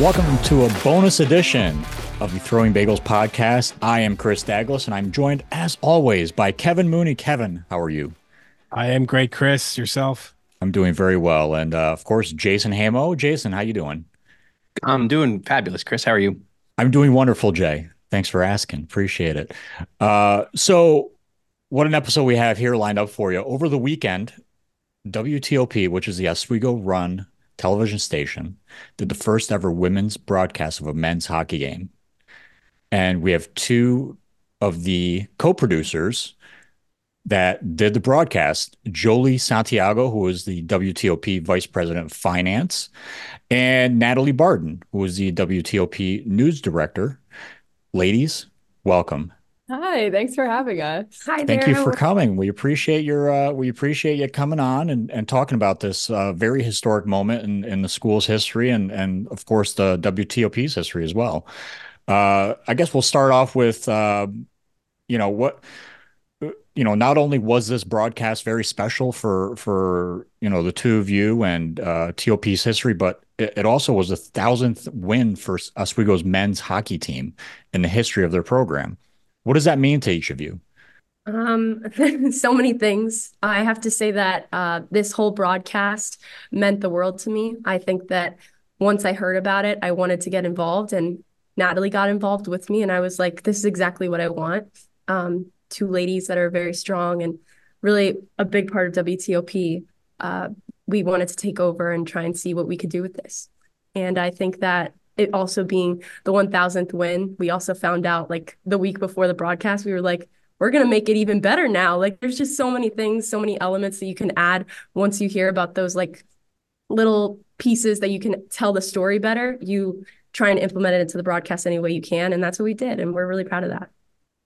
Welcome to a bonus edition of the Throwing Bagels podcast. I am Chris Douglas, and I'm joined, as always, by Kevin Mooney. Kevin, how are you? I am great, Chris. Yourself? I'm doing very well, and uh, of course, Jason Hamo. Jason, how you doing? I'm doing fabulous, Chris. How are you? I'm doing wonderful, Jay. Thanks for asking. Appreciate it. Uh, so, what an episode we have here lined up for you. Over the weekend, WTOP, which is the Oswego Run television station did the first ever women's broadcast of a men's hockey game. And we have two of the co producers that did the broadcast Jolie Santiago, who was the WTOP Vice President of Finance, and Natalie Barden, who was the WTOP News Director. Ladies, welcome. Hi, thanks for having us. Hi Thank you for coming. We appreciate your uh, we appreciate you coming on and, and talking about this uh, very historic moment in, in the school's history and and of course the WTOP's history as well. Uh, I guess we'll start off with uh, you know what you know not only was this broadcast very special for for you know the two of you and uh, TOP's history, but it, it also was a thousandth win for Oswego's men's hockey team in the history of their program. What does that mean to each of you? Um, so many things. I have to say that uh, this whole broadcast meant the world to me. I think that once I heard about it, I wanted to get involved, and Natalie got involved with me, and I was like, "This is exactly what I want." Um, two ladies that are very strong and really a big part of WTOP. Uh, we wanted to take over and try and see what we could do with this, and I think that it also being the 1000th win, we also found out like the week before the broadcast, we were like, we're going to make it even better now. Like there's just so many things, so many elements that you can add once you hear about those like little pieces that you can tell the story better. You try and implement it into the broadcast any way you can. And that's what we did. And we're really proud of that.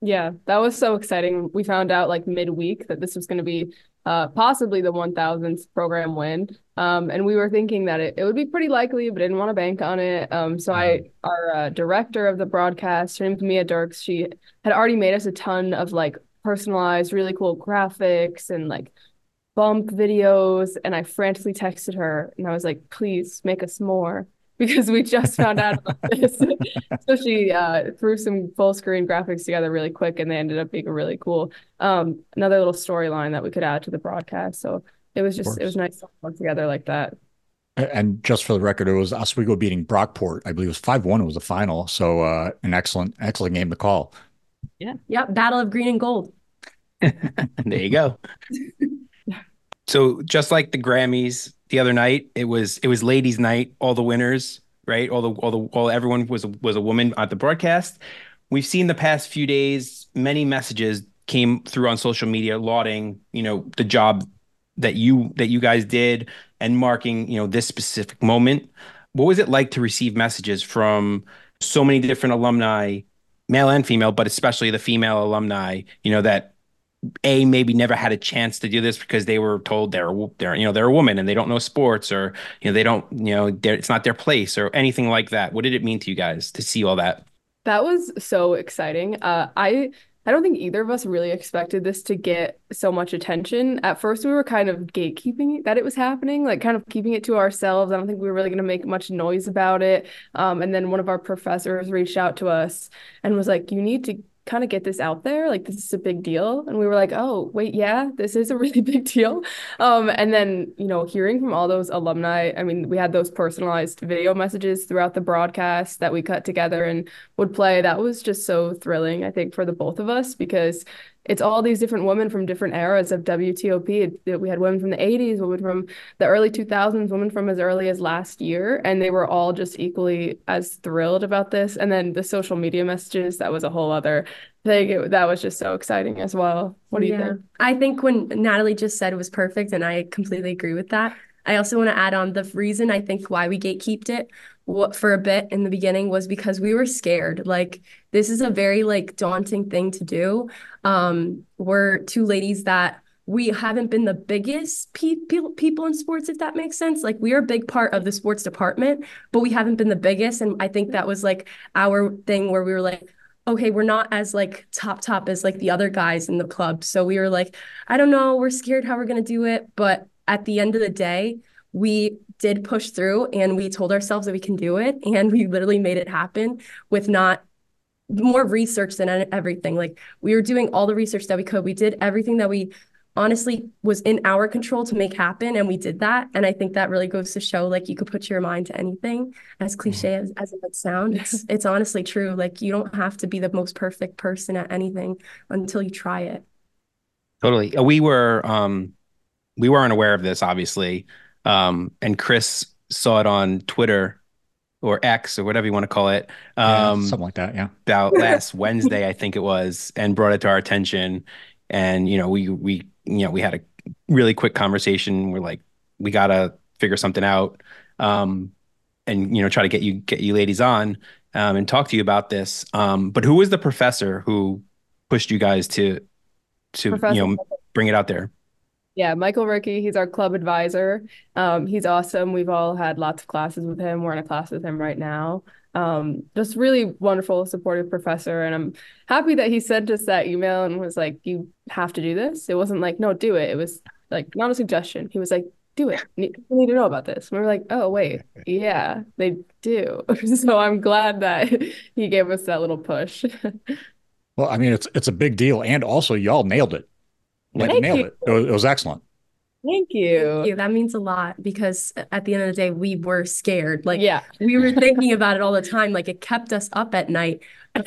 Yeah, that was so exciting. We found out like midweek that this was going to be uh, possibly the 1000th program win. Um, and we were thinking that it, it would be pretty likely, but didn't want to bank on it. Um, so I, mm-hmm. our uh, director of the broadcast, her name's Mia Dirks, she had already made us a ton of like personalized, really cool graphics and like bump videos. And I frantically texted her and I was like, please make us more because we just found out about this. so she uh, threw some full screen graphics together really quick, and they ended up being a really cool um, another little storyline that we could add to the broadcast. So it was just it was nice to work together like that. And just for the record, it was Oswego beating Brockport. I believe it was five one. It was the final. So uh, an excellent excellent game to call. Yeah. Yep. Battle of green and gold. there you go. so just like the Grammys, the other night. It was it was ladies' night. All the winners, right? All the all the all everyone was was a woman at the broadcast. We've seen the past few days many messages came through on social media lauding you know the job that you that you guys did and marking you know this specific moment. What was it like to receive messages from so many different alumni, male and female, but especially the female alumni? You know that a maybe never had a chance to do this because they were told they're they're you know they're a woman and they don't know sports or you know they don't you know it's not their place or anything like that. What did it mean to you guys to see all that? That was so exciting. Uh, i i don't think either of us really expected this to get so much attention. At first we were kind of gatekeeping that it was happening like kind of keeping it to ourselves. I don't think we were really going to make much noise about it. Um, and then one of our professors reached out to us and was like you need to kind of get this out there like this is a big deal. And we were like oh wait yeah this is a really big deal. Um and then you know hearing from all those alumni i mean we had those personalized video messages throughout the broadcast that we cut together and would play. That was just so thrilling i think for the both of us because it's all these different women from different eras of WTOP. It, we had women from the 80s, women from the early 2000s, women from as early as last year, and they were all just equally as thrilled about this. And then the social media messages, that was a whole other thing. It, that was just so exciting as well. What do you think? I think when Natalie just said it was perfect, and I completely agree with that. I also want to add on the reason I think why we gatekeeped it what for a bit in the beginning was because we were scared. Like this is a very like daunting thing to do. Um, we're two ladies that we haven't been the biggest pe- pe- people in sports, if that makes sense. Like we are a big part of the sports department, but we haven't been the biggest. And I think that was like our thing where we were like, okay, we're not as like top top as like the other guys in the club. So we were like, I don't know, we're scared how we're gonna do it, but at the end of the day, we did push through and we told ourselves that we can do it. And we literally made it happen with not more research than everything. Like we were doing all the research that we could. We did everything that we honestly was in our control to make happen and we did that. And i think that really goes to show like you could put your mind to anything as cliche as, as it would sound. It's it's honestly true. Like you don't have to be the most perfect person at anything until you try it. Totally. Uh, we were um we weren't aware of this obviously um and chris saw it on twitter or X or whatever you want to call it. Um, yeah, something like that. Yeah. About last Wednesday, I think it was, and brought it to our attention. And, you know, we, we you know, we had a really quick conversation. We're like, we gotta figure something out, um, and you know, try to get you get you ladies on um, and talk to you about this. Um, but who was the professor who pushed you guys to to professor. you know bring it out there? Yeah, Michael Ricky, he's our club advisor. Um, he's awesome. We've all had lots of classes with him. We're in a class with him right now um, just really wonderful, supportive professor. And I'm happy that he sent us that email and was like, you have to do this. It wasn't like, no, do it. It was like, not a suggestion. He was like, do it. We need to know about this. And we were like, oh, wait, yeah, they do. so I'm glad that he gave us that little push. well, I mean, it's it's a big deal. And also, y'all nailed it. Like, nailed you. it. It was, it was excellent. Thank you. Thank you. That means a lot because at the end of the day, we were scared. Like, yeah, we were thinking about it all the time. Like, it kept us up at night,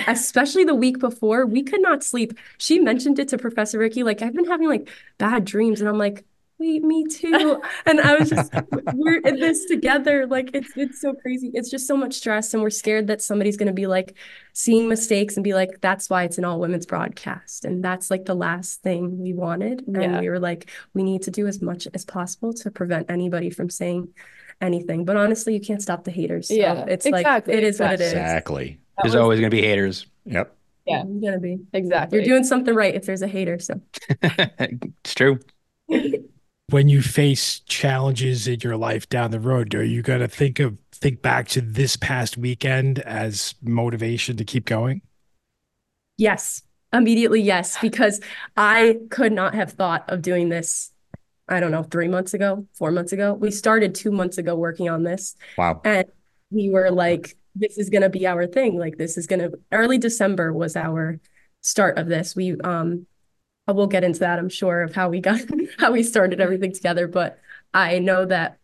especially the week before. We could not sleep. She mentioned it to Professor Ricky. Like, I've been having like bad dreams, and I'm like, wait, me too. And I was just, we're in this together. Like it's it's so crazy. It's just so much stress, and we're scared that somebody's gonna be like seeing mistakes and be like, that's why it's an all women's broadcast. And that's like the last thing we wanted. And yeah. we were like, we need to do as much as possible to prevent anybody from saying anything. But honestly, you can't stop the haters. So yeah, it's exactly. like it is exactly. what it is. Exactly. There's was, always gonna be haters. Yep. Yeah, it's gonna be. Exactly. You're doing something right if there's a hater. So it's true. when you face challenges in your life down the road, are you going to think of think back to this past weekend as motivation to keep going? Yes, immediately yes, because I could not have thought of doing this. I don't know, three months ago, four months ago. We started two months ago working on this. Wow. And we were like, this is going to be our thing. Like, this is going to, early December was our start of this. We, um, we'll get into that, I'm sure, of how we got how we started everything together. But I know that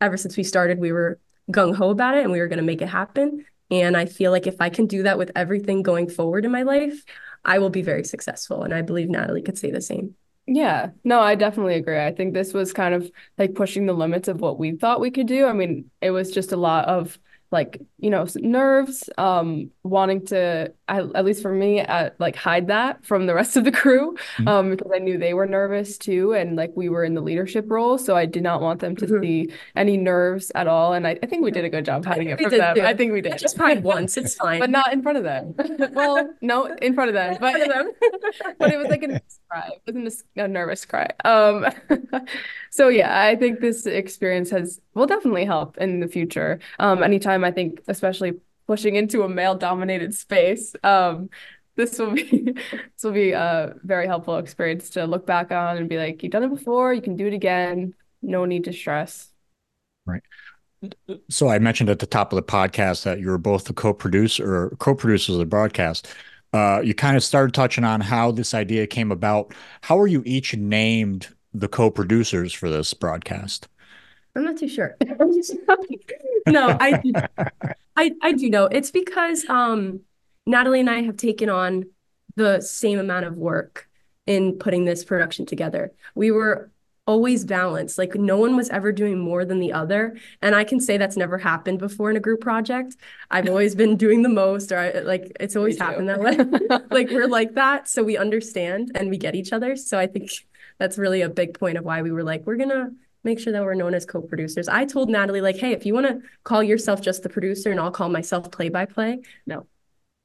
ever since we started, we were gung ho about it and we were going to make it happen. And I feel like if I can do that with everything going forward in my life, I will be very successful. And I believe Natalie could say the same. Yeah, no, I definitely agree. I think this was kind of like pushing the limits of what we thought we could do. I mean, it was just a lot of like you know nerves um wanting to I, at least for me uh, like hide that from the rest of the crew mm-hmm. um because i knew they were nervous too and like we were in the leadership role so i did not want them to mm-hmm. see any nerves at all and I, I think we did a good job hiding it from them. too. i think we did. just hide once it's fine. but not in front of them. Well no in front of them but but it was like a cry. It wasn't a, a nervous cry. Um so yeah i think this experience has will definitely help in the future. Um anytime i think especially pushing into a male dominated space. Um this will be this will be a very helpful experience to look back on and be like you've done it before you can do it again. No need to stress. Right. So i mentioned at the top of the podcast that you were both the co-producer or co-producers of the broadcast. Uh, you kind of started touching on how this idea came about. How are you each named the co-producers for this broadcast i'm not too sure no i I, I do know. It's because um, Natalie and I have taken on the same amount of work in putting this production together. We were always balanced. Like no one was ever doing more than the other. And I can say that's never happened before in a group project. I've always been doing the most, or I, like it's always happened that way. like we're like that. So we understand and we get each other. So I think that's really a big point of why we were like, we're gonna make sure that we're known as co-producers. I told Natalie like, hey, if you want to call yourself just the producer and I'll call myself play-by-play, no.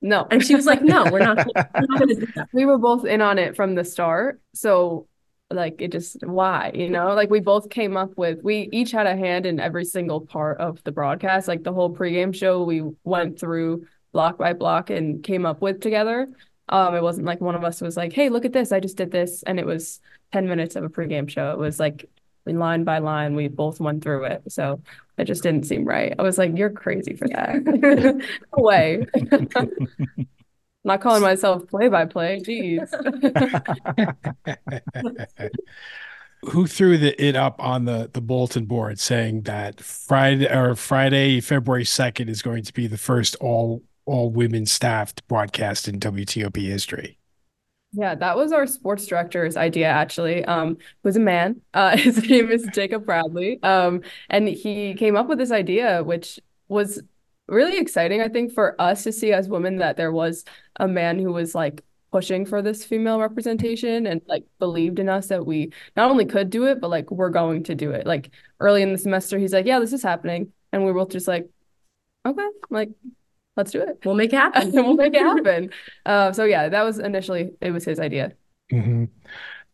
No. And she was like, no, we're not, we're not gonna do that. We were both in on it from the start. So like it just why, you know? Like we both came up with we each had a hand in every single part of the broadcast. Like the whole pregame show we went through block by block and came up with together. Um, it wasn't like one of us was like, "Hey, look at this! I just did this," and it was ten minutes of a pregame show. It was like line by line. We both went through it. So it just didn't seem right. I was like, you're crazy for that. no way. Not calling myself play by play. Jeez. Who threw the it up on the the bulletin board saying that Friday or Friday, February 2nd is going to be the first all all women staffed broadcast in WTOP history? Yeah, that was our sports director's idea actually. Um, was a man. Uh, his name is Jacob Bradley. Um, and he came up with this idea, which was really exciting, I think, for us to see as women that there was a man who was like pushing for this female representation and like believed in us that we not only could do it, but like we're going to do it. Like early in the semester, he's like, Yeah, this is happening. And we were both just like, Okay, like let's do it. We'll make it happen. we'll make it happen. Uh, so yeah, that was initially it was his idea. Mm-hmm.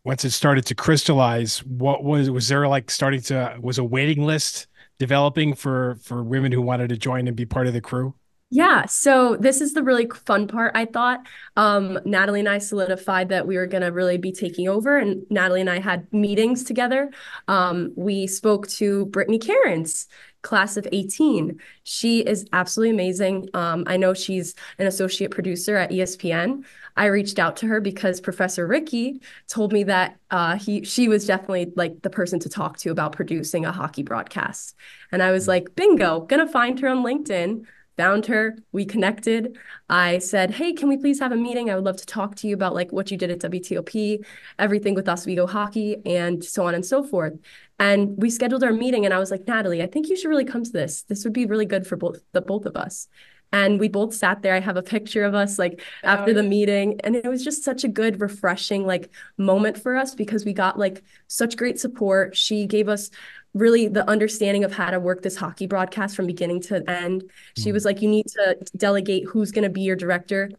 Once it started to crystallize, what was was there like starting to was a waiting list developing for for women who wanted to join and be part of the crew? Yeah, so this is the really fun part, I thought. Um, Natalie and I solidified that we were going to really be taking over, and Natalie and I had meetings together. Um, we spoke to Brittany Cairns, class of 18. She is absolutely amazing. Um, I know she's an associate producer at ESPN. I reached out to her because Professor Ricky told me that uh, he she was definitely like the person to talk to about producing a hockey broadcast. And I was mm. like, bingo, gonna find her on LinkedIn found her we connected. I said hey can we please have a meeting? I would love to talk to you about like what you did at wtop everything with oswego hockey and so on and so forth. And we scheduled our meeting and i was like natalie i think you should really come to this. This would be really good for both the both of us. And we both sat there. I have a picture of us like after the meeting and it was just such a good refreshing like moment for us because we got like such great support. She gave us really the understanding of how to work this hockey broadcast from beginning to end. She mm. was like, you need to delegate who's going to be your director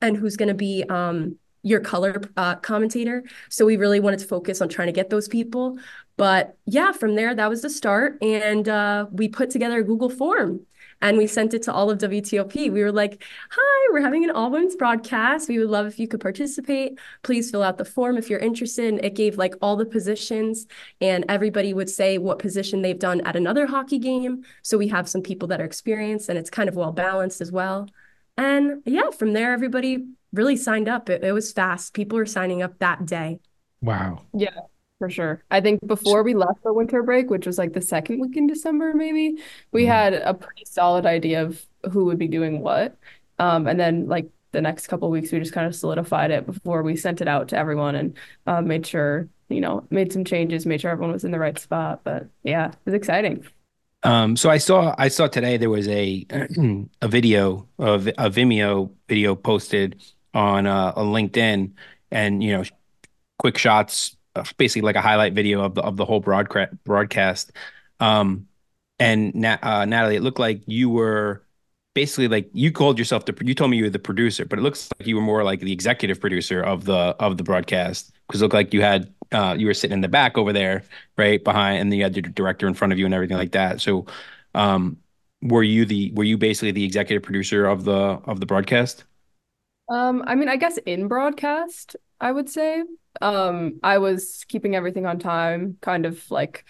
and who's going to be um, your color uh, commentator. So we really wanted to focus on trying to get those people. But yeah, from there, that was the start. And uh, we put together a Google form and we sent it to all of WTOP. We were like, hi, we're having an all women's broadcast. We would love if you could participate. Please fill out the form if you're interested. And it gave like all the positions, and everybody would say what position they've done at another hockey game. So we have some people that are experienced, and it's kind of well balanced as well. And yeah, from there, everybody really signed up. It, it was fast. People were signing up that day. Wow. Yeah for sure. I think before we left for winter break, which was like the second week in December, maybe, we mm. had a pretty solid idea of who would be doing what. Um, and then like the next couple weeks, we just kind of solidified it before we sent it out to everyone and uh, made sure, you know, made some changes, made sure everyone was in the right spot. But yeah, it was exciting. Um, so I saw I saw today there was a a video of a Vimeo video posted on uh, on LinkedIn, and you know, quick shots basically like a highlight video of the of the whole broadcast broadcast. Um, and Nat, uh, Natalie, it looked like you were basically like you called yourself the you told me you were the producer, but it looks like you were more like the executive producer of the of the broadcast because it looked like you had uh, you were sitting in the back over there, right behind, and then you had the director in front of you and everything like that. So, um, were you the were you basically the executive producer of the of the broadcast? Um, I mean, I guess in broadcast, I would say. Um, I was keeping everything on time, kind of like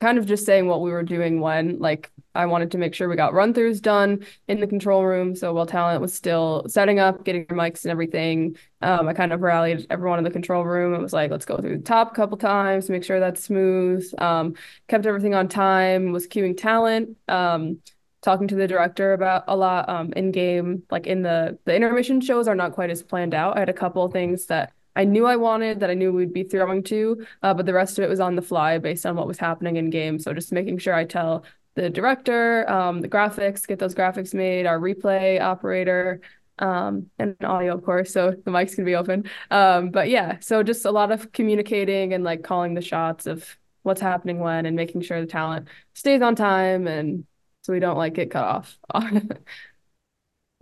kind of just saying what we were doing when like I wanted to make sure we got run throughs done in the control room. So while talent was still setting up, getting your mics and everything, um, I kind of rallied everyone in the control room. It was like, let's go through the top a couple times, make sure that's smooth. Um, kept everything on time, was queuing talent. Um, talking to the director about a lot um, in game like in the the intermission shows are not quite as planned out i had a couple of things that I knew I wanted that I knew we'd be throwing to, uh, but the rest of it was on the fly based on what was happening in game. So just making sure I tell the director, um, the graphics, get those graphics made, our replay operator, um, and audio, of course, so the mics can be open. Um, but yeah, so just a lot of communicating and like calling the shots of what's happening when and making sure the talent stays on time and so we don't like get cut off.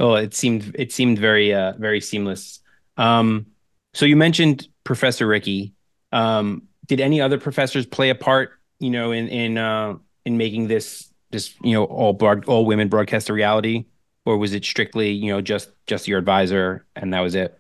oh, it seemed it seemed very uh very seamless. Um so you mentioned Professor Ricky. Um, did any other professors play a part, you know, in in uh, in making this this you know all broad, all women broadcast a reality, or was it strictly you know just just your advisor and that was it?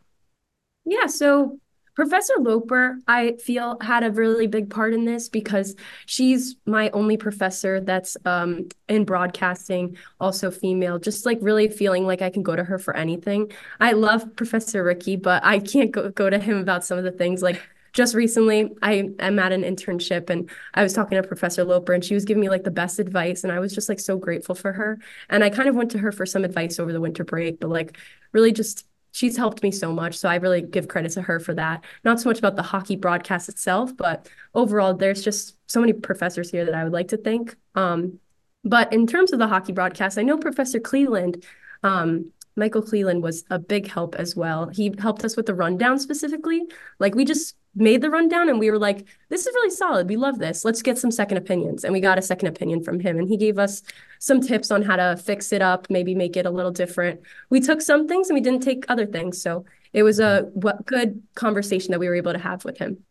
Yeah. So Professor Loper, I feel, had a really big part in this because she's my only professor that's um, in broadcasting, also female, just like really feeling like I can go to her for anything. I love Professor Ricky, but I can't go, go to him about some of the things like just recently I am at an internship and I was talking to Professor Loper and she was giving me like the best advice and I was just like so grateful for her. And I kind of went to her for some advice over the winter break, but like really just she's helped me so much. So I really give credit to her for that. Not so much about the hockey broadcast itself, but overall, there's just so many professors here that I would like to thank. Um, but in terms of the hockey broadcast, I know Professor Cleland, um, Michael Cleland was a big help as well. He helped us with the rundown specifically. Like we just made the rundown and we were like, this is really solid. We love this. Let's get some second opinions. And we got a second opinion from him. And he gave us some tips on how to fix it up, maybe make it a little different. We took some things and we didn't take other things. So it was a what, good conversation that we were able to have with him.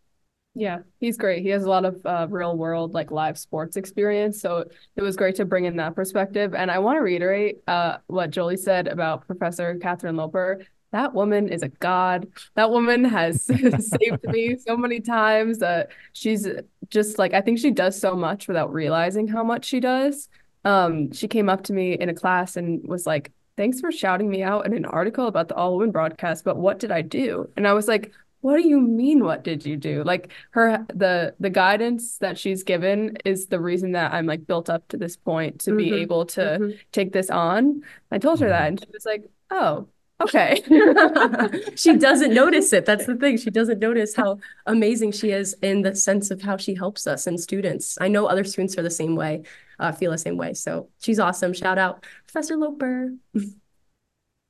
Yeah, he's great. He has a lot of uh, real world, like live sports experience. So it was great to bring in that perspective. And I want to reiterate uh, what Jolie said about Professor Catherine Loper that woman is a god. That woman has saved me so many times. Uh, she's just like I think she does so much without realizing how much she does. Um, she came up to me in a class and was like, "Thanks for shouting me out in an article about the all women broadcast, but what did I do?" And I was like, "What do you mean? What did you do?" Like her the the guidance that she's given is the reason that I'm like built up to this point to mm-hmm. be able to mm-hmm. take this on. I told her that, mm-hmm. and she was like, "Oh." Okay. she doesn't notice it. That's the thing. She doesn't notice how amazing she is in the sense of how she helps us and students. I know other students are the same way, uh, feel the same way. So she's awesome. Shout out Professor Loper.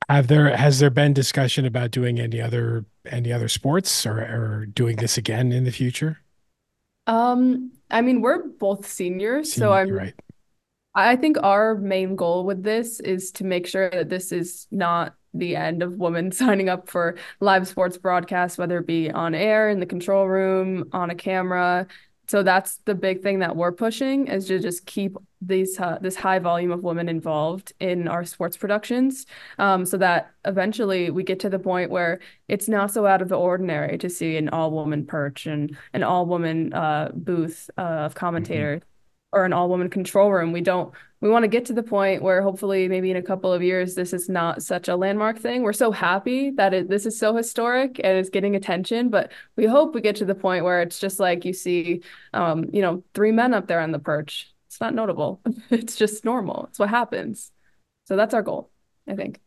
Have there has there been discussion about doing any other any other sports or, or doing this again in the future? Um, I mean, we're both seniors, Senior, so I'm right. I think our main goal with this is to make sure that this is not the end of women signing up for live sports broadcasts, whether it be on air, in the control room, on a camera. So that's the big thing that we're pushing is to just keep these uh, this high volume of women involved in our sports productions, um, so that eventually we get to the point where it's not so out of the ordinary to see an all woman perch and an all woman uh, booth uh, of commentator. Mm-hmm or an all woman control room. We don't we want to get to the point where hopefully maybe in a couple of years this is not such a landmark thing. We're so happy that it, this is so historic and it's getting attention, but we hope we get to the point where it's just like you see um, you know, three men up there on the perch. It's not notable. it's just normal. It's what happens. So that's our goal, I think.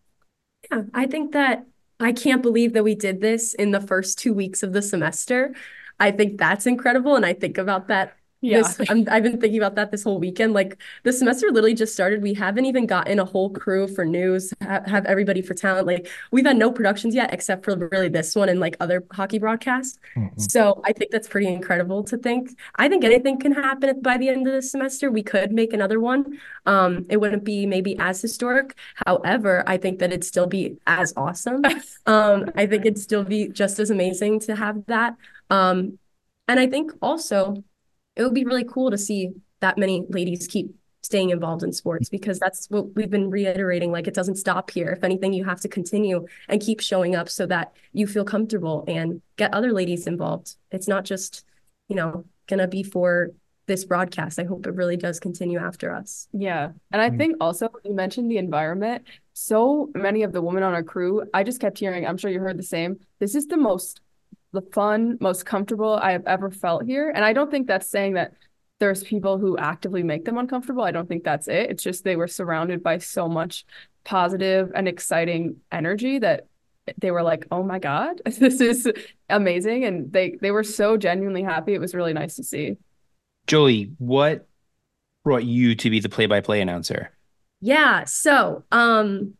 Yeah, I think that I can't believe that we did this in the first 2 weeks of the semester. I think that's incredible and I think about that yeah. This, i have been thinking about that this whole weekend. Like the semester literally just started. We haven't even gotten a whole crew for news, ha- have everybody for talent. Like we've had no productions yet, except for really this one and like other hockey broadcasts. Mm-hmm. So I think that's pretty incredible to think. I think anything can happen by the end of the semester. We could make another one. Um, it wouldn't be maybe as historic. However, I think that it'd still be as awesome. um, I think it'd still be just as amazing to have that. Um, and I think also it would be really cool to see that many ladies keep staying involved in sports because that's what we've been reiterating like it doesn't stop here. If anything you have to continue and keep showing up so that you feel comfortable and get other ladies involved. It's not just you know gonna be for this broadcast. I hope it really does continue after us. Yeah. And i mm. think also you mentioned the environment. So many of the women on our crew i just kept hearing i'm sure you heard the same this is the most the fun, most comfortable I have ever felt here. And I don't think that's saying that there's people who actively make them uncomfortable. I don't think that's it. It's just they were surrounded by so much positive and exciting energy that they were like, "Oh my god, this is amazing." And they they were so genuinely happy. It was really nice to see. Jolie, what brought you to be the play-by-play announcer? Yeah, so um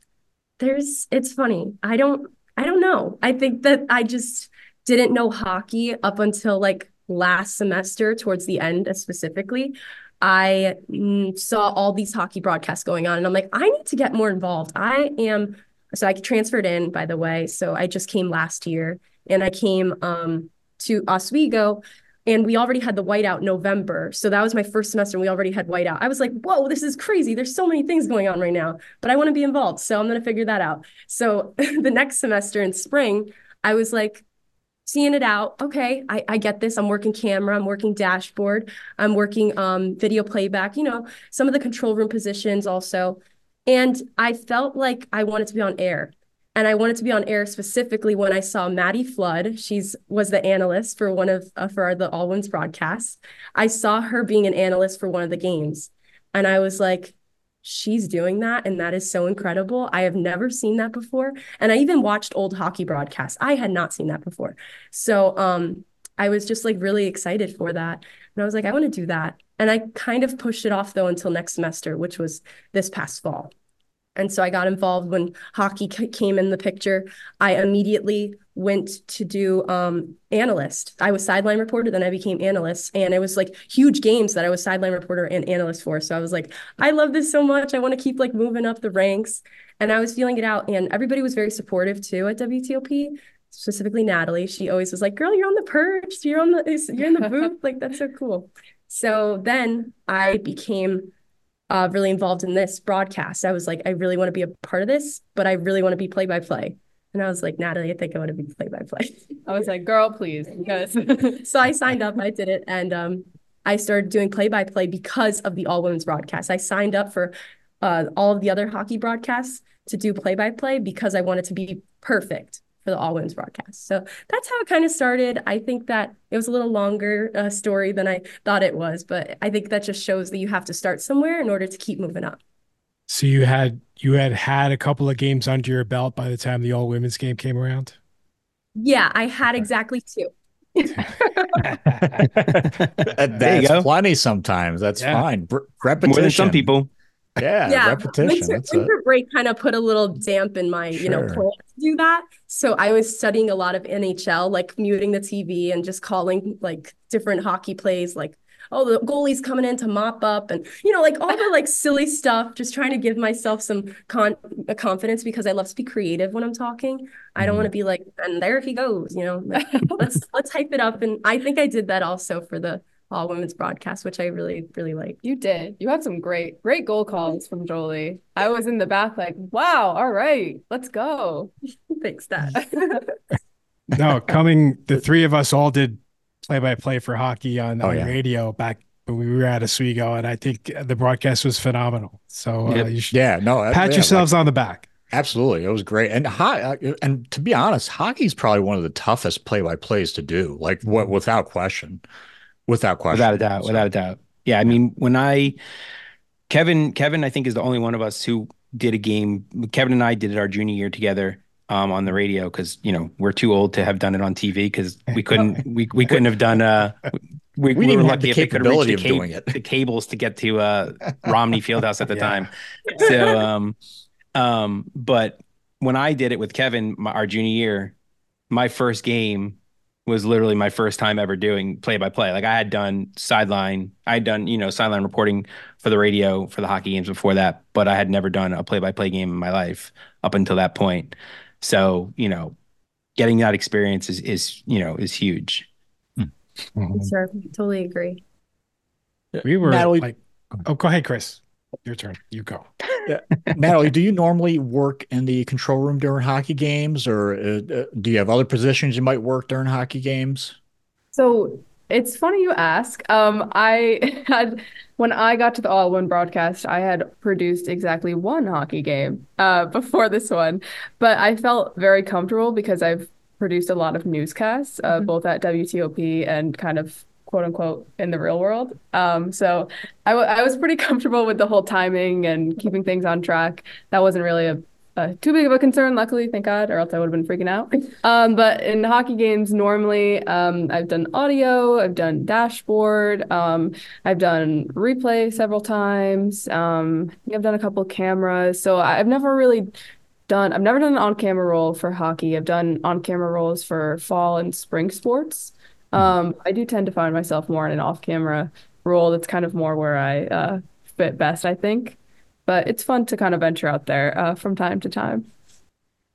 there's it's funny. I don't I don't know. I think that I just didn't know hockey up until like last semester towards the end specifically i mm, saw all these hockey broadcasts going on and i'm like i need to get more involved i am so i transferred in by the way so i just came last year and i came um, to oswego and we already had the whiteout November. So that was my first semester and we already had whiteout. I was like, whoa, this is crazy. There's so many things going on right now, but I want to be involved. So I'm going to figure that out. So the next semester in spring, I was like, seeing it out. Okay, I, I get this. I'm working camera, I'm working dashboard, I'm working um, video playback, you know, some of the control room positions also. And I felt like I wanted to be on air. And I wanted to be on air specifically when I saw Maddie Flood. She's was the analyst for one of uh, for the All Women's broadcast. I saw her being an analyst for one of the games, and I was like, she's doing that and that is so incredible. I have never seen that before and i even watched old hockey broadcasts. I had not seen that before. So um i was just like really excited for that and i was like i want to do that and i kind of pushed it off though until next semester which was this past fall and so I got involved when hockey came in the picture. I immediately went to do um, analyst. I was sideline reporter, then I became analyst. And it was like huge games that I was sideline reporter and analyst for. So I was like, I love this so much. I want to keep like moving up the ranks. And I was feeling it out. And everybody was very supportive too at WTOP specifically Natalie. She always was like, "Girl, you're on the perch. You're on the you're in the booth. like that's so cool." So then I became uh, really involved in this broadcast. I was like, I really want to be a part of this, but I really want to be play by play. And I was like, Natalie, I think I want to be play by play. I was like, girl, please. Because so I signed up, I did it, and um, I started doing play by play because of the all women's broadcast. I signed up for uh, all of the other hockey broadcasts to do play by play because I wanted to be perfect for the All Women's broadcast. So that's how it kind of started. I think that it was a little longer uh, story than I thought it was, but I think that just shows that you have to start somewhere in order to keep moving up. So you had you had had a couple of games under your belt by the time the All Women's game came around. Yeah, I had exactly two. That's plenty sometimes. That's yeah. fine. repetition. More than some people. Yeah, yeah. repetition. Winter, winter break kind of put a little damp in my, sure. you know, plan to do that. So I was studying a lot of NHL, like muting the TV and just calling like different hockey plays, like oh the goalie's coming in to mop up and you know like all the like silly stuff just trying to give myself some con- confidence because i love to be creative when i'm talking i don't want to mm-hmm. be like and there he goes you know like, let's let's hype it up and i think i did that also for the all women's broadcast, which I really, really like. You did. You had some great, great goal calls from Jolie. I was in the back like, wow, all right, let's go. Thanks, Dad. no, coming, the three of us all did play by play for hockey on, oh, on yeah. radio back when we were at Oswego, and I think the broadcast was phenomenal. So uh, you should yeah, no, pat yeah, yourselves like, on the back. Absolutely, it was great, and ho- and to be honest, hockey is probably one of the toughest play by plays to do, like what without question. Without question. Without a doubt. So. Without a doubt. Yeah. I mean, when I, Kevin, Kevin, I think is the only one of us who did a game. Kevin and I did it our junior year together um, on the radio because you know we're too old to have done it on TV because we couldn't we, we couldn't have done uh we, we, we were lucky if they could reach the, of doing it. the cables to get to uh Romney Fieldhouse at the yeah. time. So um um but when I did it with Kevin my, our junior year, my first game was literally my first time ever doing play by play. Like I had done sideline, I had done, you know, sideline reporting for the radio for the hockey games before that, but I had never done a play by play game in my life up until that point. So, you know, getting that experience is is, you know, is huge. Mm-hmm. Sure. Totally agree. We were Natalie, like oh go ahead, Chris. Your turn. You go. Yeah. Natalie, do you normally work in the control room during hockey games, or uh, uh, do you have other positions you might work during hockey games? So it's funny you ask. Um, I had when I got to the All One broadcast, I had produced exactly one hockey game uh, before this one, but I felt very comfortable because I've produced a lot of newscasts, uh, mm-hmm. both at WTOP and kind of quote unquote in the real world. Um, so I, w- I was pretty comfortable with the whole timing and keeping things on track. That wasn't really a, a too big of a concern, luckily, thank God, or else I would have been freaking out. Um, but in hockey games, normally um, I've done audio, I've done dashboard, um, I've done replay several times. Um, I've done a couple cameras. So I've never really done I've never done an on-camera role for hockey. I've done on-camera roles for fall and spring sports. Um, I do tend to find myself more in an off-camera role. That's kind of more where I uh, fit best, I think. But it's fun to kind of venture out there uh, from time to time.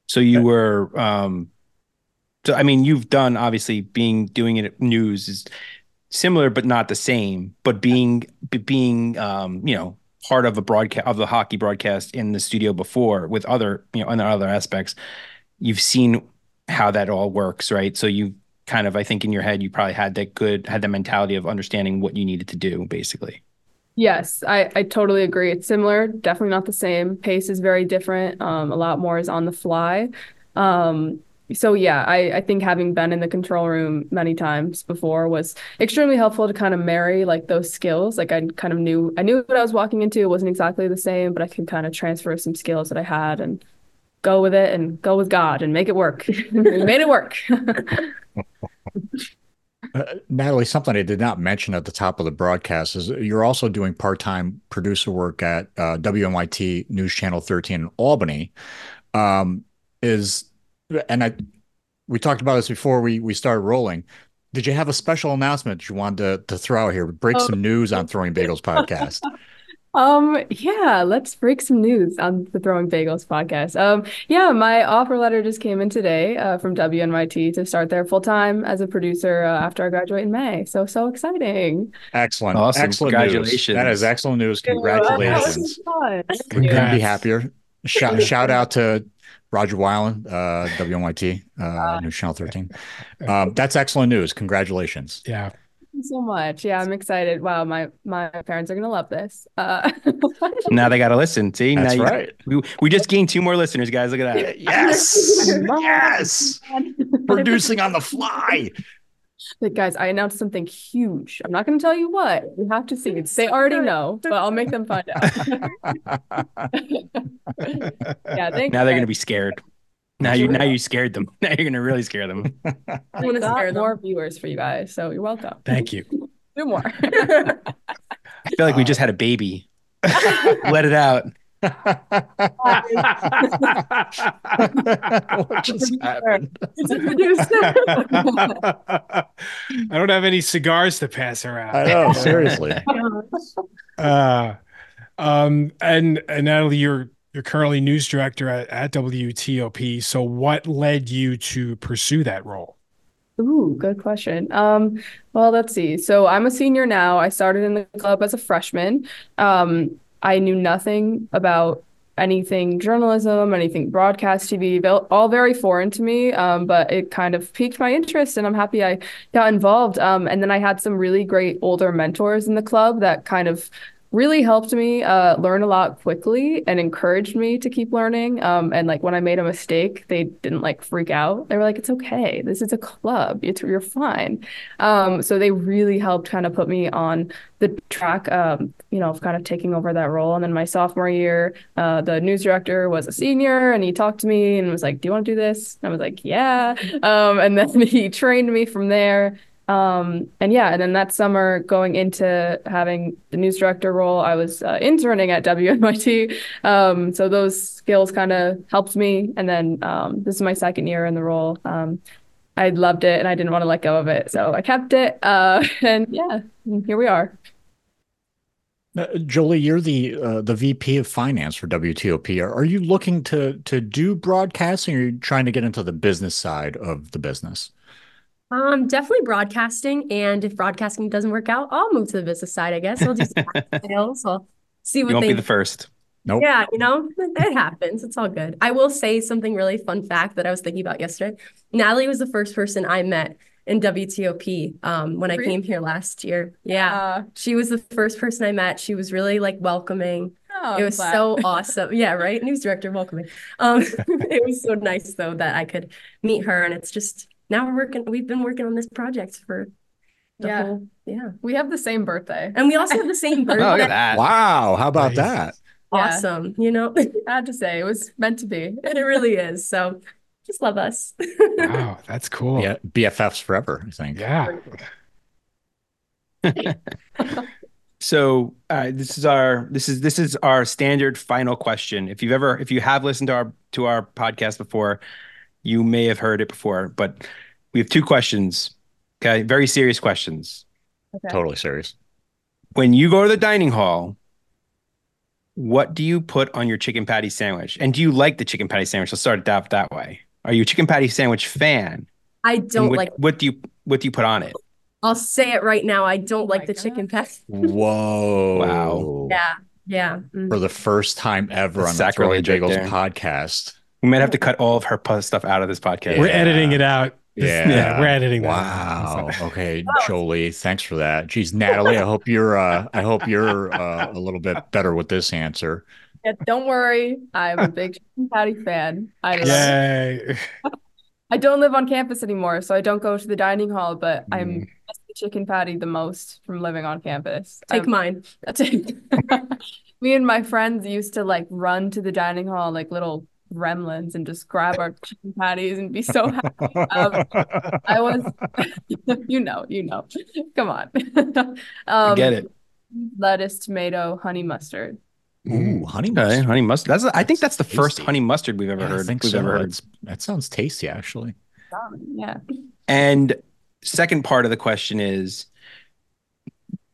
So you were, um, so I mean, you've done obviously being doing it at news is similar but not the same. But being being um, you know part of a broadcast of the hockey broadcast in the studio before with other you know other aspects, you've seen how that all works, right? So you kind of I think in your head you probably had that good had the mentality of understanding what you needed to do basically. Yes, I, I totally agree. It's similar, definitely not the same. Pace is very different. Um, a lot more is on the fly. Um, so yeah, I, I think having been in the control room many times before was extremely helpful to kind of marry like those skills. Like I kind of knew I knew what I was walking into. It wasn't exactly the same, but I could kind of transfer some skills that I had and go with it and go with God and make it work. we made it work. Uh, Natalie, something I did not mention at the top of the broadcast is you're also doing part-time producer work at uh, WNYT News Channel 13 in Albany. Um, is and I we talked about this before we we started rolling. Did you have a special announcement you wanted to, to throw out here? Break Oh. some news on Throwing Bagels podcast. Um, yeah, let's break some news on the Throwing Bagels podcast. Um, yeah, my offer letter just came in today, uh, from WNYT to start there full time as a producer, uh, after I graduate in May. So, so exciting. Excellent. Awesome. Excellent news. Congratulations. That is excellent news. Congratulations. was fun. We couldn't be happier. Shout, shout out to Roger Weiland, uh, WNYT, uh, News Channel 13. Um, that's excellent news. Congratulations. Yeah. Thank you so much. Yeah, I'm excited. Wow, my my parents are gonna love this. Uh, Now they got to listen. See, That's now you- right. we, we just gained two more listeners, guys. Look at that. Yes. yes. Producing on the fly. Like, guys, I announced something huge. I'm not gonna tell you what. You have to see. They already know, but I'll make them find out. Yeah, thanks. Now they're guys. gonna be scared. Now you now you scared them. Now you're gonna really scare them. I wanna scare them. more viewers for you guys, so you're welcome. Thank you. Do more. I feel like we just had a baby. Let it out. what just happened? It's introduced. I don't have any cigars to pass around. I know, seriously. Uh, um, and, and Natalie, you're you're currently news director at, at WTOP. So, what led you to pursue that role? Ooh, good question. Um, well, let's see. So I'm a senior now. I started in the club as a freshman. Um, I knew nothing about anything journalism, anything broadcast TV, all very foreign to me. Um, but it kind of piqued my interest, and I'm happy I got involved. Um, and then I had some really great older mentors in the club that kind of really helped me uh, learn a lot quickly and encouraged me to keep learning. Um, and like when I made a mistake, they didn't like freak out. They were like, "It's okay. This is a club. It's you're fine." Um, so they really helped kind of put me on the track, um, you know, of kind of taking over that role. And then my sophomore year, uh, the news director was a senior, and he talked to me and was like, "Do you want to do this?" And I was like, "Yeah." Um, and then he trained me from there. Um, and yeah, and then that summer going into having the news director role, I was uh, interning at WNYT. Um, so those skills kind of helped me. And then um, this is my second year in the role. Um, I loved it and I didn't want to let go of it. So I kept it. Uh, and yeah, here we are. Uh, Jolie, you're the uh, the VP of Finance for WTOP. Are, are you looking to to do broadcasting, or are you trying to get into the business side of the business? Um, definitely broadcasting. And if broadcasting doesn't work out, I'll move to the business side, I guess. I'll do some sales. I'll see You what won't they be the first. Nope. Yeah, you know, it happens. It's all good. I will say something really fun fact that I was thinking about yesterday. Natalie was the first person I met in WTOP um, when I Really? came here last year. Yeah. Uh, She was the first person I met. She was really like welcoming. oh, it was glad. so awesome. Yeah, right? News director welcoming. Um, it was so nice though that I could meet her and it's just now we're working we've been working on this project for the Yeah. whole yeah. We have the same birthday. And we also have the same Oh, birthday. look at that. Wow, how about Nice. that? Yeah. Awesome, you know? I had to say it was meant to be. And it really is. So just love us. Wow, that's cool. Yeah, BFFs forever. I think. Yeah. So uh, this is our this is this is our standard final question. If you've ever if you have listened to our to our podcast before, you may have heard it before, but we have two questions. Okay, very serious questions. Okay. Totally serious. When you go to the dining hall, what do you put on your chicken patty sandwich? And do you like the chicken patty sandwich? Let's start it that that way. Are you a chicken patty sandwich fan? I don't what, like what do you what do you put on it? I'll say it right now. I don't Oh like my the chicken patty. Whoa. Wow. Yeah. Yeah. mm. For the first time ever That's on the Throwing sacrilege right podcast. We might have to cut all of her stuff out of this podcast. We're Yeah. editing it out. Yeah. yeah, we're editing that. Wow. Okay, Jolie, thanks for that. Geez, Natalie, I hope you're uh I hope you're uh, a little bit better with this answer. Yeah, don't worry. I'm a big chicken patty fan. I love it. Yay. I don't live on campus anymore, so I don't go to the dining hall, but I'm Mm. the chicken patty the most from living on campus. Take I'm- mine. That's it. Me and my friends used to like run to the dining hall like little gremlins and just grab our chicken patties and be so happy. Um, I was, you know, you know. Come on. I Um, get it. lettuce, tomato, honey mustard. Ooh, honey Okay, mustard. honey mustard. That's I think that's the first honey mustard we've ever Yeah, I heard. think we've so. ever heard. That sounds tasty, actually. Yeah. And second part of the question is,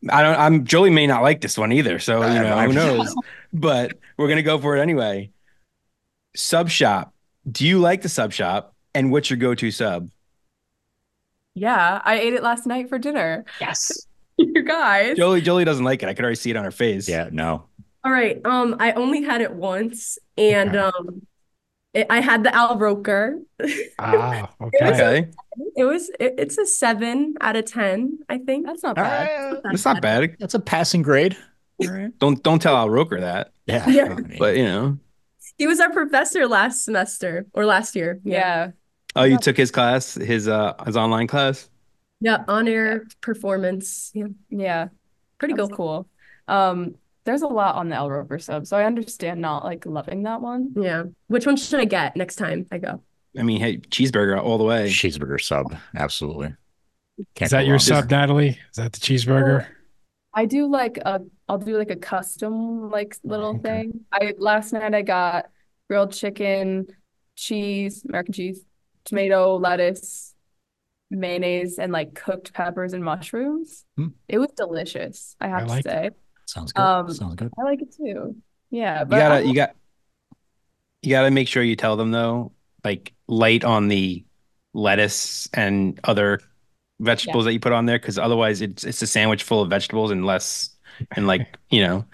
I don't. I'm Jolie may not like this one either, so you know who knows. but we're gonna go for it anyway. Sub shop. Do you like the sub shop? And what's your go-to sub? Yeah, I ate it last night for dinner. Yes. You guys. Jolie. Jolie doesn't like it. I could already see it on her face. Yeah, no. All right. Um, I only had it once, and Okay. um, it, I had the Al Roker. Ah, was okay. Okay. It was it, it's a seven out of ten, I think. That's not bad. right. That's not bad. That's a passing grade. All right. Don't don't tell Al Roker that. Yeah. Yeah. But you know. He was our professor last semester or last year. Yeah. Oh, you took his class, his uh his online class. Yeah, on air performance. Yeah, Yeah. pretty cool. cool. Um, there's a lot on the Al Roker sub, so I understand not like loving that one. Yeah. Which one should I get next time I go? I mean, hey, cheeseburger all the way. cheeseburger sub. Absolutely. Can't Is that your wrong. sub, Natalie? Is that the cheeseburger? I do like a I'll do like a custom like little okay. thing. I last night I got grilled chicken, cheese, American cheese, tomato, lettuce, mayonnaise, and like cooked peppers and mushrooms. Hmm. It was delicious, I have to like say. Sounds good. Um, Sounds good. I like it too. Yeah, but You gotta I- you got you gotta make sure you tell them though, like light on the lettuce and other vegetables that you put on there, because otherwise it's it's a sandwich full of vegetables and less and like you know,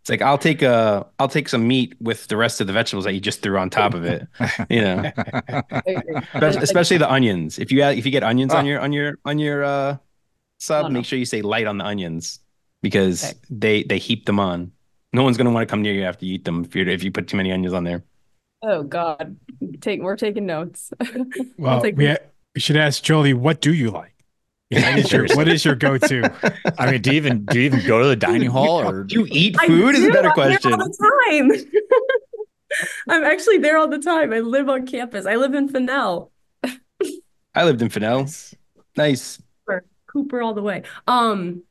it's like I'll take a I'll take some meat with the rest of the vegetables that you just threw on top of it. You know, I agree. Espe- especially the onions. If you add, if you get onions on Oh. your on your on your uh sub, Oh, no. make sure you say light on the onions because Okay. they they heap them on. No one's gonna want to come near you after you eat them if you if you put too many onions on there. Oh God, take we're taking notes. Well, take we, we should ask Jolie, what do you like? What is your, what is your go-to? I mean, do you even do you even go to the dining hall or Do you eat I food? Is a do. better I'm there question. all the time. I'm actually there all the time. I live on campus. I live in Funnelle. I lived in Funnelle. Nice. Cooper all the way. Um,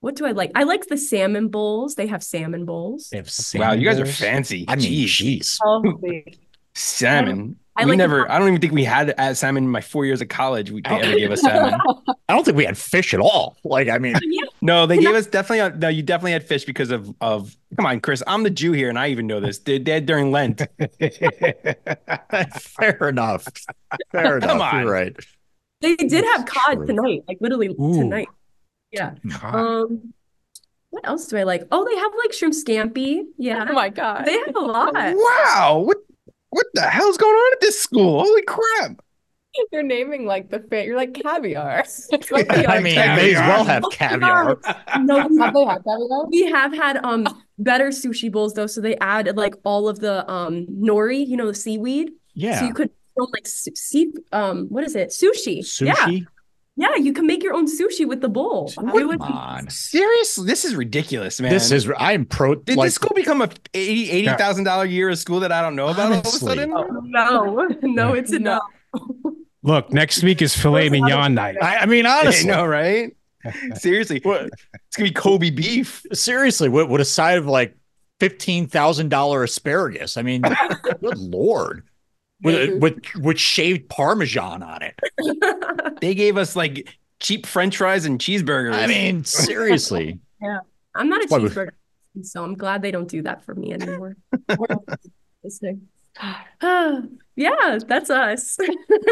what do I like? I like the salmon bowls. They have salmon bowls. They have Wow, you guys are fancy. I mean, Jeez. jeez. Healthy. Salmon. I we like never. I don't even think we had uh, salmon in my four years of college. We, they ever gave us salmon. I don't think we had fish at all. Like, I mean, No, they gave us definitely. uh, No, you definitely had fish because of of. Come on, Chris. I'm the Jew here, and I even know this. They they had during Lent. fair enough. Fair enough. Come on. You're right. They did have cod True. tonight, like literally Ooh. tonight. Yeah. Um, what else do I like? Oh, they have like shrimp scampi. Yeah. Oh my God. They have a lot. Wow. What what the hell's going on at this school? Holy crap! You're naming like the fit. You're like caviar. It's I like caviar. mean, they may as well have caviar. No, we Have they had caviar? We have had um better sushi bowls though, so they add like all of the um nori, you know, the seaweed. Yeah. So you could like su- sea um what is it? Sushi. Sushi. Yeah, you can make your own sushi with the bowl. What? Would Come on. Seriously, this is ridiculous, man. This is, I'm pro. Did like, this school become a eighty eighty thousand dollar year of school that I don't know about Honestly. all of a sudden? Oh, no, no, it's a no. Look, next week is filet mignon night. I, I mean, I honestly, know, right? Seriously, what, it's gonna be Kobe beef. seriously, what would a side of like fifteen thousand dollar asparagus? I mean, good lord, with with with shaved parmesan on it. They gave us like cheap French fries and cheeseburgers. I mean, seriously. Yeah, I'm not a Why cheeseburger, person, so I'm glad they don't do that for me anymore. This thing. yeah, that's us.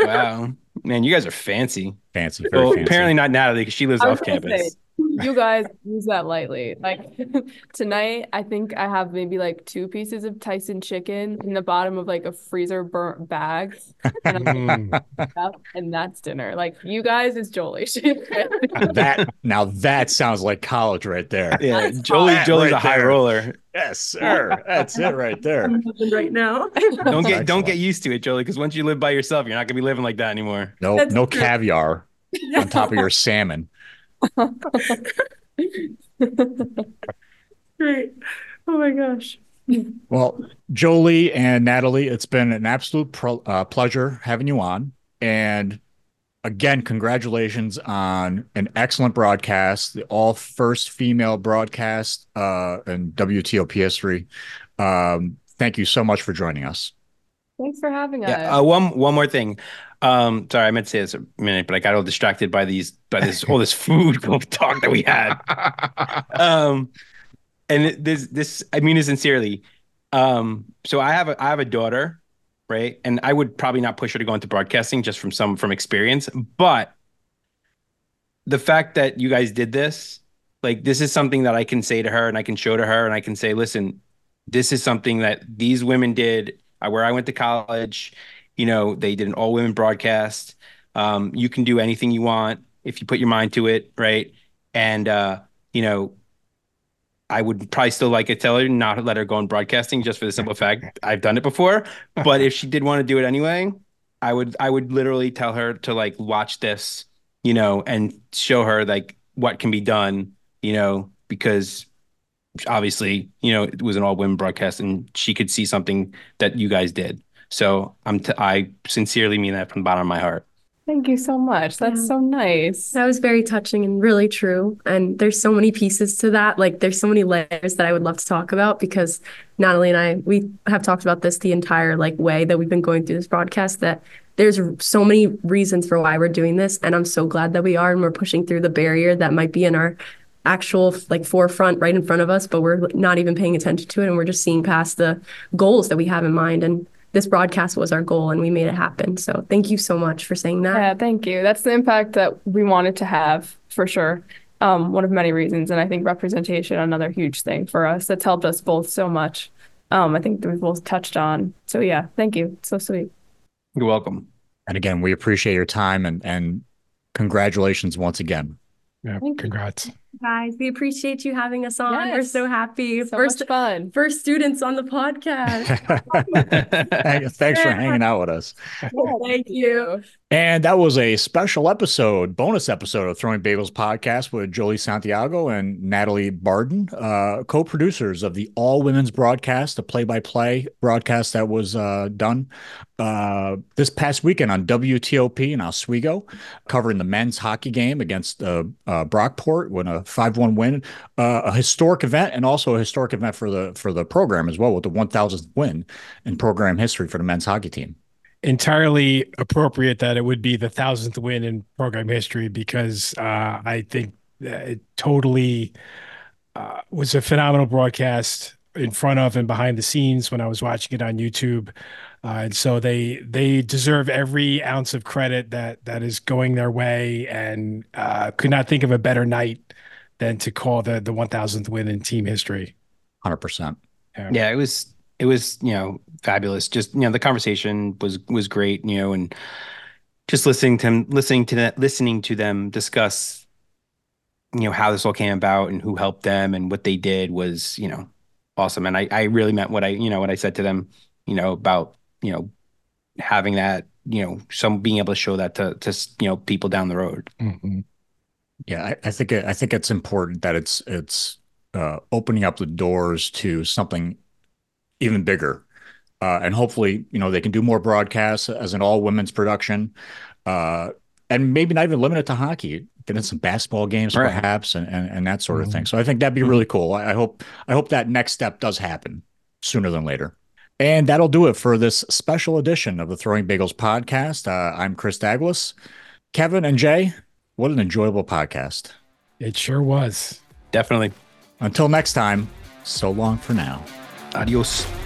wow, man, you guys are fancy. Fancy. Very Well, fancy. apparently not Natalie because she lives off campus. say, you guys use that lightly. Like tonight, I think I have maybe like two pieces of Tyson chicken in the bottom of like a freezer burnt bag, and, and that's dinner. Like you guys is Jolie. that now that sounds like college right there. Yeah, That's Jolie. Jolie's Right a high there. roller. Yes, sir. That's it right there. right now. Don't get don't get used to it, Jolie, because once you live by yourself, you're not gonna be living like that anymore. No, That's no true. caviar on top of your salmon. Great. Oh my gosh. Well, Jolie and Natalie, it's been an absolute pro- uh, pleasure having you on. And again, congratulations on an excellent broadcast, the all first female broadcast uh, in WTOP history. Um, thank you so much for joining us. Thanks for having us. Yeah. Uh, one one more thing. Um, sorry, I meant to say this a minute, but I got all distracted by these by this all this food talk that we had. Um, and this this I mean it sincerely. Um, so I have a I have a daughter, right? And I would probably not push her to go into broadcasting just from some from experience, but the fact that you guys did this, like this is something that I can say to her and I can show to her and I can say, listen, this is something that these women did uh, where I went to college. You know, they did an all women broadcast. Um, you can do anything you want if you put your mind to it, right? And uh, you know, I would probably still like to tell her not to let her go on broadcasting just for the simple fact I've done it before. But if she did want to do it anyway, I would I would literally tell her to like watch this, you know, and show her like what can be done, you know, because obviously, you know, it was an all women broadcast and she could see something that you guys did. So I'm t- I sincerely mean that from the bottom of my heart. Thank you so much. That's Yeah. so nice. That was very touching and really true. And there's so many pieces to that. Like there's so many layers that I would love to talk about because Natalie and I, we have talked about this the entire like way that we've been going through this broadcast that there's so many reasons for why we're doing this. And I'm so glad that we are and we're pushing through the barrier that might be in our actual like forefront right in front of us, but we're not even paying attention to it. And we're just seeing past the goals that we have in mind. And this broadcast was our goal and we made it happen. So thank you so much for saying that. Yeah, thank you. That's the impact that we wanted to have for sure. Um, one of many reasons, and I think representation another huge thing for us that's helped us both so much. Um, I think that we've both touched on. So yeah, thank you. So sweet. You're welcome. And again, we appreciate your time and, and congratulations once again. Yeah, Thank you. congrats. Guys, we appreciate you having us on. We're so happy. So first, much fun. first students on the podcast. Hey, Thanks for hanging out with us. Thank you. And that was a special episode, bonus episode of Throwing Bagels podcast with Jolie Santiago and Natalie Barden, uh, co producers of the all women's broadcast, the play by play broadcast that was uh, done uh, this past weekend on WTOP in Oswego, covering the men's hockey game against uh, uh, Brockport, when a 5 1 win, uh, a historic event, and also a historic event for the for the program as well, with the 1000th win in program history for the men's hockey team. Entirely appropriate that it would be the thousandth win in program history because uh, I think it totally uh, was a phenomenal broadcast in front of and behind the scenes when I was watching it on YouTube. Uh, and so they they deserve every ounce of credit that that is going their way, and uh, could not think of a better night than to call the the 1000th win in team history. 100%. yeah it was it was you know fabulous just you know the conversation was was great you know and just listening to them listening to that listening to them discuss you know how this all came about and who helped them and what they did was you know awesome and i i really meant what i you know what i said to them you know about you know having that you know some being able to show that to to you know people down the road Mhm. Yeah, I, I think it, I think it's important that it's it's uh, opening up the doors to something even bigger, uh, and hopefully, you know, they can do more broadcasts as an all women's production, uh, and maybe not even limit it to hockey. Get in some basketball games, Right. perhaps, and, and and that sort of Mhm. thing. So I think that'd be Mhm. really cool. I, I hope I hope that next step does happen sooner than later. And that'll do it for this special edition of the Throwing Bagels podcast. Uh, I'm Chris Douglas, Kevin and Jay. What an enjoyable podcast. It sure was. definitely Until next time, so long for now. アディオス